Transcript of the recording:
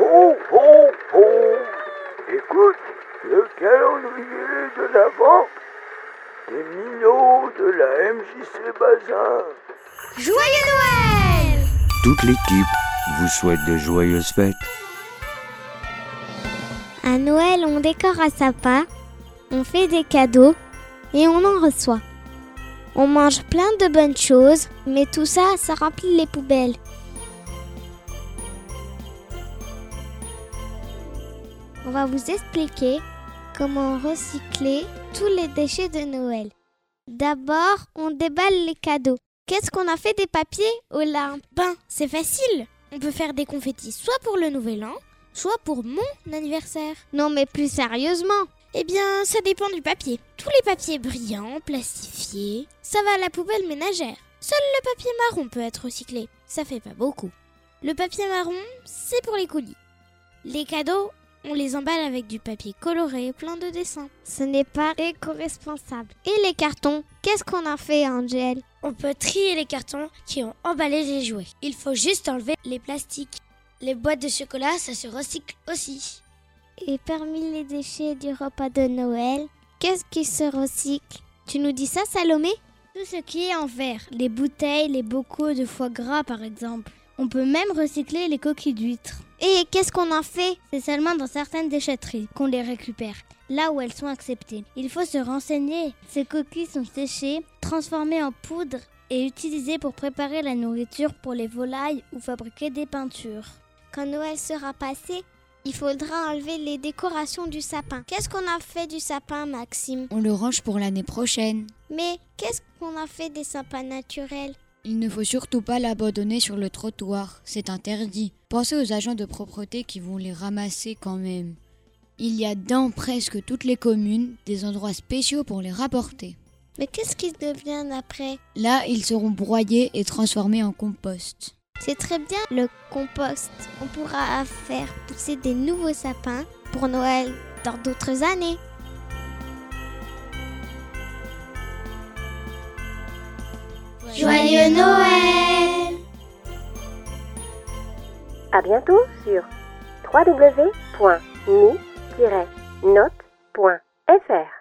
Ho, ho, ho Écoute, le calendrier de l'Avent des minots de la MJC Bazin. Joyeux Noël Toute l'équipe vous souhaite de joyeuses fêtes. À Noël, on décore un sapin, on fait des cadeaux et on en reçoit. On mange plein de bonnes choses, mais tout ça, ça remplit les poubelles. On va vous expliquer comment recycler tous les déchets de Noël. D'abord, on déballe les cadeaux. Qu'est-ce qu'on a fait des papiers au lin? Ben, c'est facile. On peut faire des confettis soit pour le nouvel an, soit pour mon anniversaire. Non mais plus sérieusement. Eh bien, ça dépend du papier. Tous les papiers brillants, plastifiés, ça va à la poubelle ménagère. Seul le papier marron peut être recyclé. Ça fait pas beaucoup. Le papier marron, c'est pour les colis. Les cadeaux, on les emballe avec du papier coloré plein de dessins. Ce n'est pas éco-responsable. Et les cartons Qu'est-ce qu'on a fait, Angel? On peut trier les cartons qui ont emballé les jouets. Il faut juste enlever les plastiques. Les boîtes de chocolat, ça se recycle aussi. Et parmi les déchets du repas de Noël, qu'est-ce qui se recycle? Tu nous dis ça, Salomé? Tout ce qui est en verre, les bouteilles, les bocaux de foie gras par exemple. On peut même recycler les coquilles d'huîtres. Et qu'est-ce qu'on en fait? C'est seulement dans certaines déchetteries qu'on les récupère, là où elles sont acceptées. Il faut se renseigner. Ces coquilles sont séchées, transformées en poudre et utilisées pour préparer la nourriture pour les volailles ou fabriquer des peintures. Quand Noël sera passé, il faudra enlever les décorations du sapin. Qu'est-ce qu'on a fait du sapin, Maxime? On le range pour l'année prochaine. Mais qu'est-ce qu'on a fait des sapins naturels? Il ne faut surtout pas l'abandonner sur le trottoir, c'est interdit. Pensez aux agents de propreté qui vont les ramasser quand même. Il y a dans presque toutes les communes des endroits spéciaux pour les rapporter. Mais qu'est-ce qu'ils deviennent après? Là, ils seront broyés et transformés en compost. C'est très bien le compost. On pourra faire pousser des nouveaux sapins pour Noël dans d'autres années. Joyeux Noël. À bientôt sur www.mi-note.fr